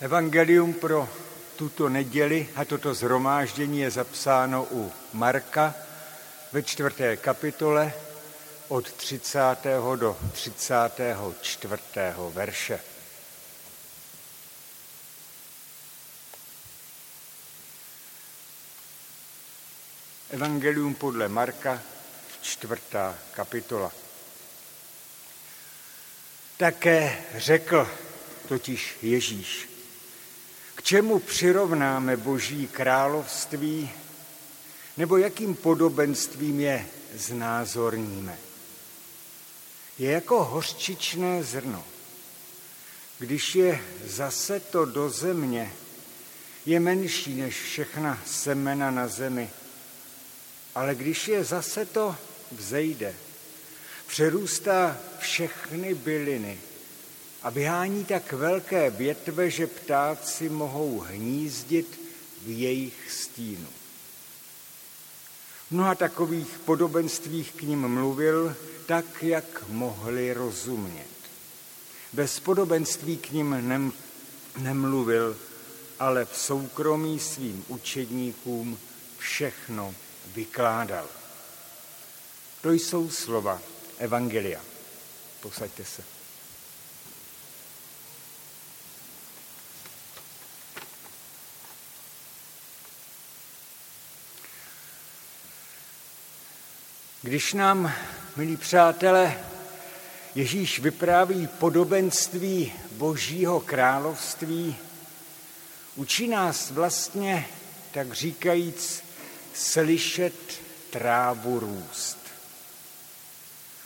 Evangelium pro tuto neděli a toto zhromáždění je zapsáno u Marka ve čtvrté kapitole od 30. do 34. verše. Evangelium podle Marka, čtvrtá kapitola. Také řekl totiž Ježíš, čemu přirovnáme Boží království, nebo jakým podobenstvím je znázorníme? Je jako hořčičné zrno. Když je zase to do země, je menší než všechna semena na zemi. Ale když je zase to vzejde, přerůstá všechny byliny a vyhání tak velké větve, že ptáci mohou hnízdit v jejich stínu. V mnoha takových podobenstvích k ním mluvil tak, jak mohli rozumět. Bez podobenství k ním nem, nemluvil, ale v soukromí svým učedníkům všechno vykládal. To jsou slova Evangelia. Posaďte se. Když nám, milí přátelé, Ježíš vypráví podobenství Božího království, učí nás vlastně, tak říkajíc, slyšet trávu růst.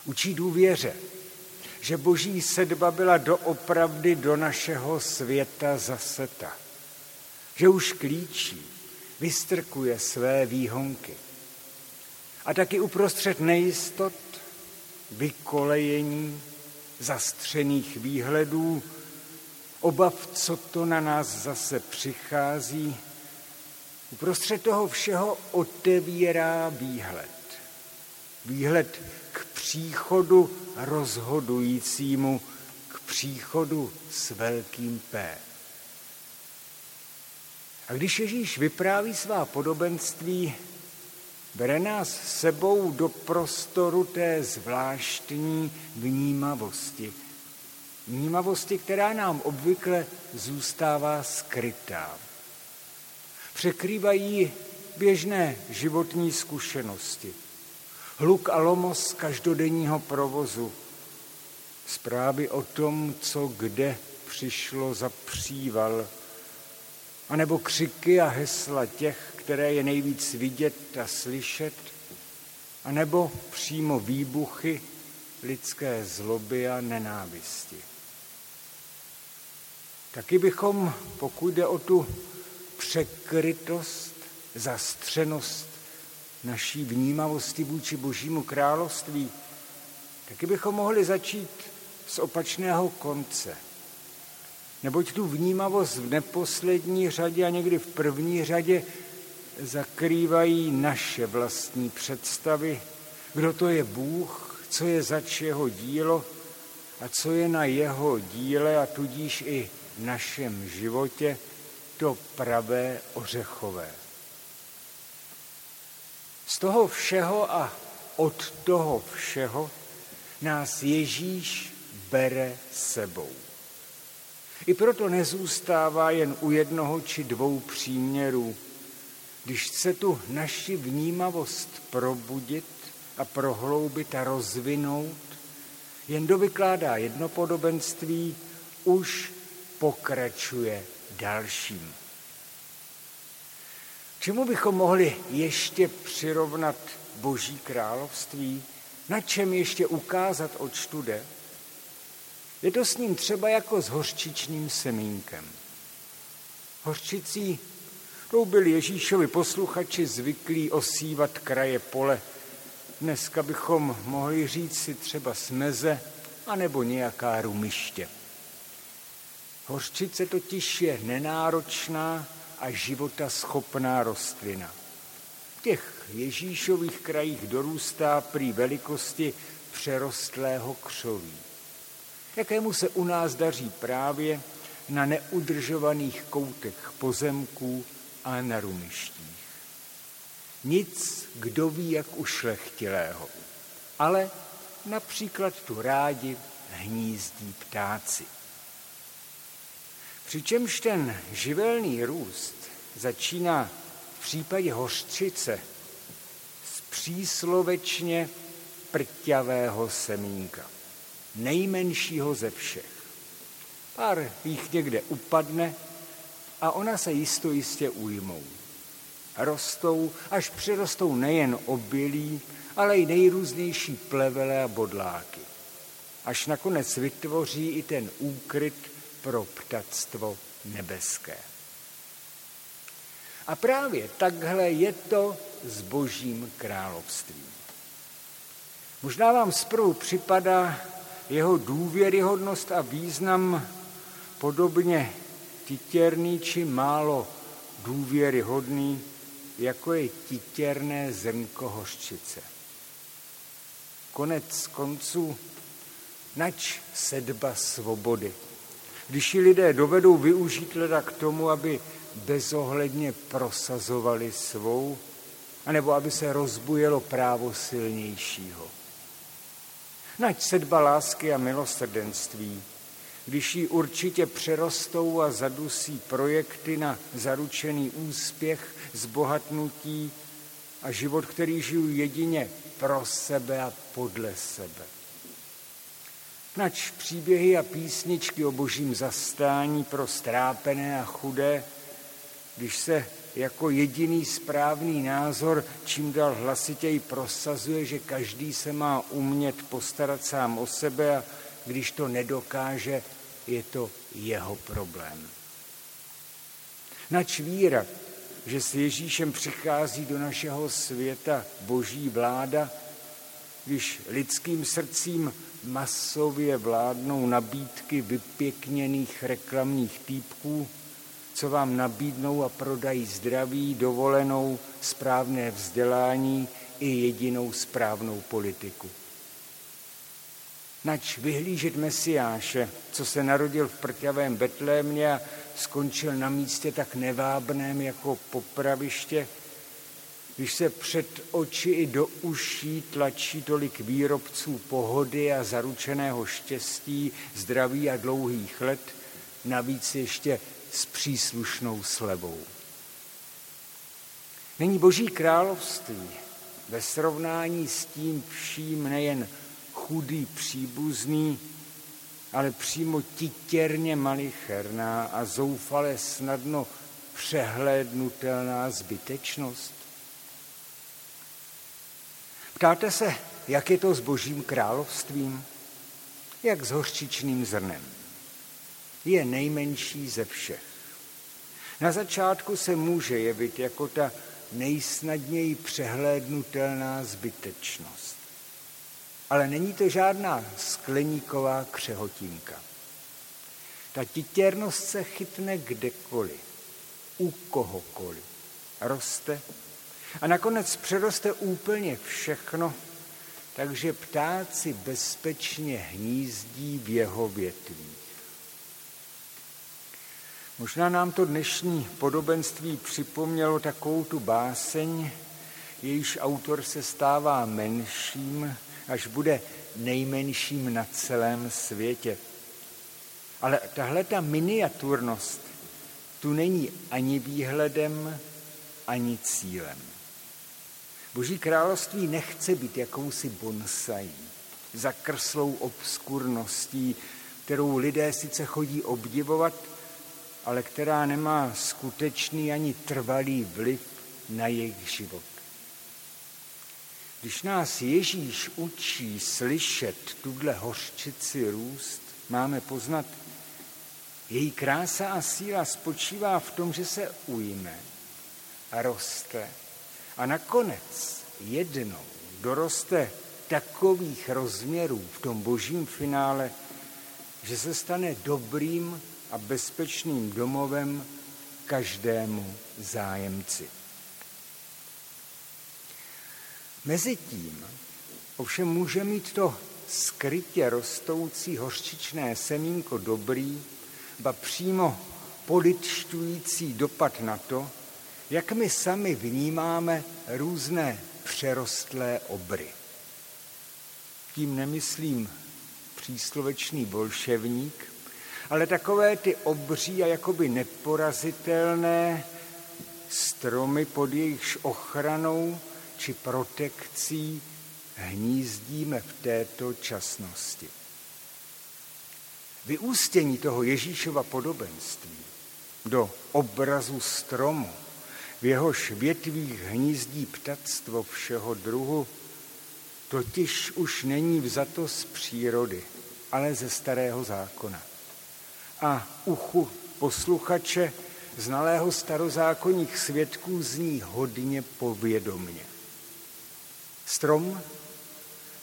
Učí důvěře, že boží sedba byla doopravdy do našeho světa zaseta. Že už klíčí, vystrkuje své výhonky. A taky uprostřed nejistot, vykolejení, zastřených výhledů, obav, co to na nás zase přichází, uprostřed toho všeho otevírá výhled. Výhled k příchodu rozhodujícímu, k příchodu s velkým P. A když Ježíš vypráví svá podobenství, bere nás sebou do prostoru té zvláštní vnímavosti. Vnímavosti, která nám obvykle zůstává skrytá. Překrývají běžné životní zkušenosti hluk a lomos každodenního provozu, zprávy o tom, co kde přišlo za příval, anebo křiky a hesla těch, které je nejvíc vidět a slyšet, anebo přímo výbuchy lidské zloby a nenávisti. Taky bychom, pokud jde o tu překrytost, zastřenost naší vnímavosti vůči Božímu království, taky bychom mohli začít z opačného konce. Neboť tu vnímavost v neposlední řadě a někdy v první řadě zakrývají naše vlastní představy, kdo to je Bůh, co je zač jeho dílo a co je na jeho díle a tudíž i v našem životě to pravé ořechové. Z toho všeho a od toho všeho nás Ježíš bere sebou. I proto nezůstává jen u jednoho či dvou příměrů. Když chce tu naši vnímavost probudit a prohloubit a rozvinout, jen dovykládá jedno podobenství, už pokračuje dalším. Čemu bychom mohli ještě přirovnat Boží království? Na čem ještě ukázat, oč jde? Je to s ním třeba jako s hořčičným semínkem. Hořčicí to byli Ježíšovi posluchači zvyklí osívat kraje pole. Dneska bychom mohli říct si třeba smeze, anebo nějaká rumiště. Hořčice totiž je nenáročná a života schopná rostlina. V těch Ježíšových krajích dorůstá prý velikosti přerostlého křoví, jakému se u nás daří právě na neudržovaných koutech pozemků a na rumištích. Nic, kdo ví, jak ušlechtilého, ale například tu rádi hnízdí ptáci. Přičemž ten živelný růst začíná v případě hořčice z příslovečně prťavého semínka, nejmenšího ze všech. Pár jich někde upadne a ona se jisto jistě ujmou. Rostou, až přirostou nejen obilí, ale i nejrůznější plevele a bodláky. Až nakonec vytvoří i ten úkryt pro ptactvo nebeské. A právě takhle je to s božím královstvím. Možná vám zprvu připadá jeho důvěryhodnost a význam podobně titěrný či málo důvěryhodný, jako je titěrné zrnko hořčice. Konec konců, nač sedba svobody. Když ji lidé dovedou využít leda k tomu, aby bezohledně prosazovali svou, anebo aby se rozbujelo právo silnějšího. Nať sedba lásky a milosrdenství, když ji určitě přerostou a zadusí projekty na zaručený úspěch, zbohatnutí a život, který žiju jedině pro sebe a podle sebe. Nač příběhy a písničky o božím zastání pro strápené a chudé, když se jako jediný správný názor čím dál hlasitěji prosazuje, že každý se má umět postarat sám o sebe a když to nedokáže, je to jeho problém. Nač víra, že s Ježíšem přichází do našeho světa boží vláda, když lidským srdcím masově vládnou nabídky vypěkněných reklamních týpků, co vám nabídnou a prodají zdraví, dovolenou, správné vzdělání i jedinou správnou politiku. Nač vyhlížet Mesiáše, co se narodil v prťavém Betlémě a skončil na místě tak nevábném jako popraviště, když se před oči i do uší tlačí tolik výrobců pohody a zaručeného štěstí, zdraví a dlouhých let, navíc ještě s příslušnou slevou. Není Boží království ve srovnání s tím vším nejen chudý příbuzný, ale přímo titěrně malicherná a zoufale snadno přehlédnutelná zbytečnost? Ptáte se, jak je to s božím královstvím? Jak s hořčičným zrnem. Je nejmenší ze všech. Na začátku se může jevit jako ta nejsnadněji přehlédnutelná zbytečnost. Ale není to žádná skleníková křehotínka. Ta titěrnost se chytne kdekoliv, u kohokoliv. Roste a nakonec přeroste úplně všechno, takže ptáci bezpečně hnízdí v jeho větvích. Možná nám to dnešní podobenství připomnělo takovou tu báseň, jejíž autor se stává menším, až bude nejmenším na celém světě. Ale tahle ta miniaturnost tu není ani výhledem, ani cílem. Boží království nechce být jakousi bonsají, zakrslou obskurností, kterou lidé sice chodí obdivovat, ale která nemá skutečný ani trvalý vliv na jejich život. Když nás Ježíš učí slyšet tuhle hořčici růst, máme poznat, její krása a síla spočívá v tom, že se ujme a roste a nakonec jednou doroste takových rozměrů v tom božím finále, že se stane dobrým a bezpečným domovem každému zájemci. Mezitím ovšem může mít to skrytě rostoucí hořčičné semínko dobrý ba přímo politšťující dopad na to, jak my sami vnímáme různé přerostlé obry. Tím nemyslím příslovečný bolševník, ale takové ty obří a jakoby neporazitelné stromy pod jejichž ochranou či protekcí hnízdíme v této časnosti. Vyústění toho Ježíšova podobenství do obrazu stromu, v jehož větvích hnízdí ptactvo všeho druhu, totiž už není vzato z přírody, ale ze starého zákona. A uchu posluchače znalého starozákonních svědků zní hodně povědomně. Strom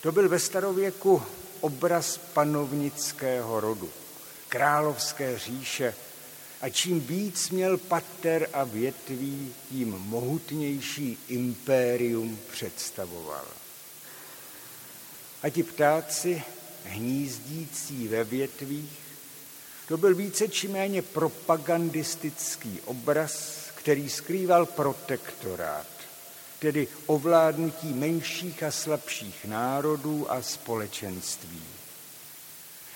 to byl ve starověku obraz panovnického rodu, královské říše a čím víc měl pater a větví, tím mohutnější impérium představoval. A ti ptáci, hnízdící ve větvích, to byl více či méně propagandistický obraz, který skrýval protektorát, tedy ovládnutí menších a slabších národů a společenství.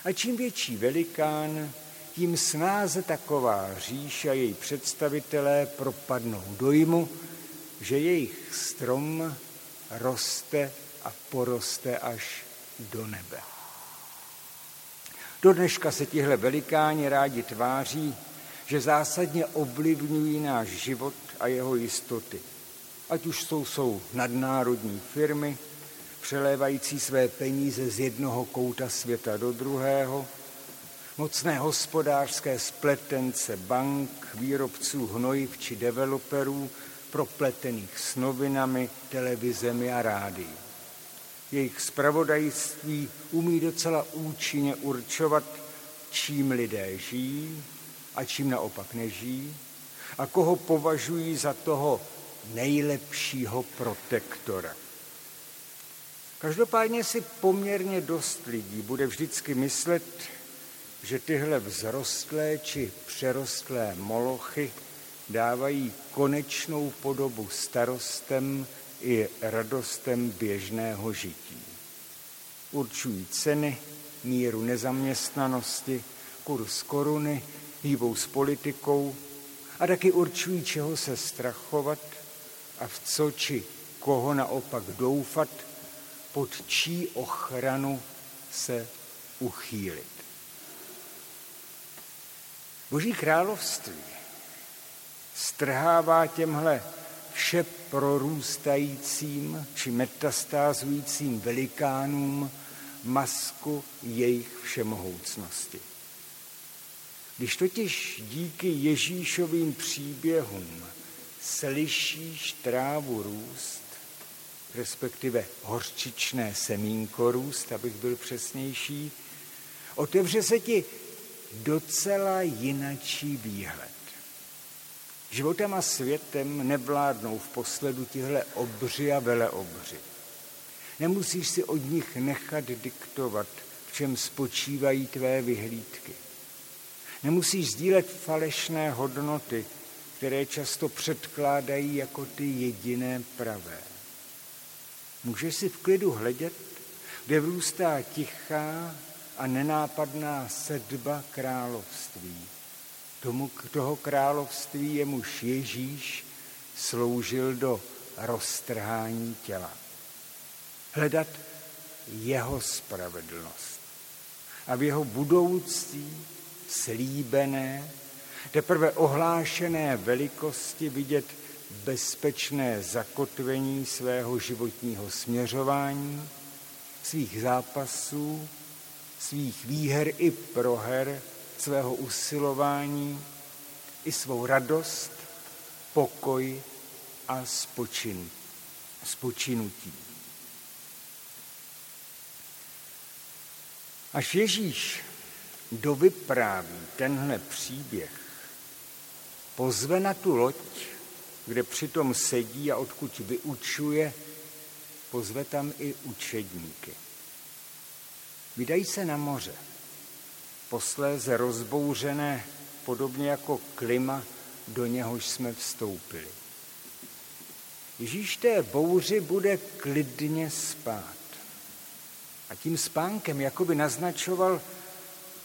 A čím větší velikán, tím snáze taková říše a její představitelé propadnou dojmu, že jejich strom roste a poroste až do nebe. Do dneška se tihle velikáni rádi tváří, že zásadně ovlivňují náš život a jeho jistoty. Ať už jsou, jsou nadnárodní firmy, přelévající své peníze z jednoho kouta světa do druhého, mocné hospodářské spletence bank, výrobců hnojiv či developerů, propletených s novinami, televizemi a rádií. Jejich spravodajství umí docela účinně určovat, čím lidé žijí a čím naopak nežijí a koho považují za toho nejlepšího protektora. Každopádně si poměrně dost lidí bude vždycky myslet, že tyhle vzrostlé či přerostlé molochy dávají konečnou podobu starostem i radostem běžného žití. Určují ceny, míru nezaměstnanosti, kurz koruny, hýbou s politikou a taky určují, čeho se strachovat a v co či koho naopak doufat, pod čí ochranu se uchýlit. Boží království strhává těmhle vše prorůstajícím či metastázujícím velikánům masku jejich všemohoucnosti. Když totiž díky Ježíšovým příběhům slyšíš trávu růst, respektive horčičné semínko růst, abych byl přesnější, otevře se ti docela jinačí výhled. Životem a světem nevládnou v posledu tihle obři a veleobři. Nemusíš si od nich nechat diktovat, v čem spočívají tvé vyhlídky. Nemusíš sdílet falešné hodnoty, které často předkládají jako ty jediné pravé. Můžeš si v klidu hledět, kde vrůstá tichá a nenápadná sedba království tomu, toho království, jemuž Ježíš sloužil do roztrhání těla. Hledat jeho spravedlnost a v jeho budoucí, slíbené, teprve ohlášené velikosti vidět bezpečné zakotvení svého životního směřování, svých zápasů, svých výher i proher, svého usilování i svou radost, pokoj a spočin, spočinutí. Až Ježíš dovypráví tenhle příběh, pozve na tu loď, kde přitom sedí a odkud vyučuje, pozve tam i učedníky. Vydají se na moře posléze rozbouřené, podobně jako klima, do něhož jsme vstoupili. Ježíš té bouři bude klidně spát. A tím spánkem jakoby naznačoval,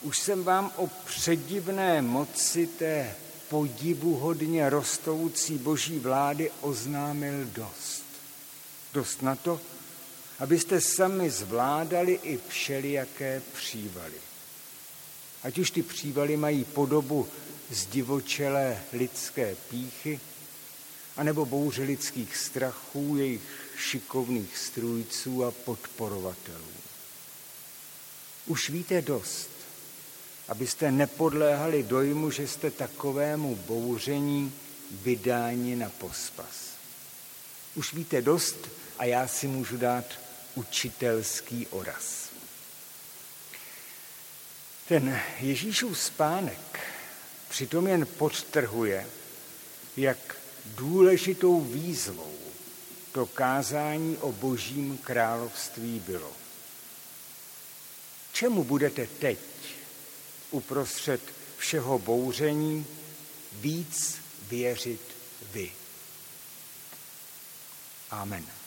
už jsem vám o předivné moci té podivuhodně rostoucí boží vlády oznámil dost. Dost na to, abyste sami zvládali i všelijaké přívaly. Ať už ty přívaly mají podobu zdivočelé lidské píchy, anebo bouře lidských strachů, jejich šikovných strůjců a podporovatelů. Už víte dost, abyste nepodléhali dojmu, že jste takovému bouření vydáni na pospas. Už víte dost a já si můžu dát učitelský oraz. Ten Ježíšův spánek přitom jen podtrhuje, jak důležitou výzvou to kázání o božím království bylo. Čemu budete teď uprostřed všeho bouření víc věřit vy? Amen.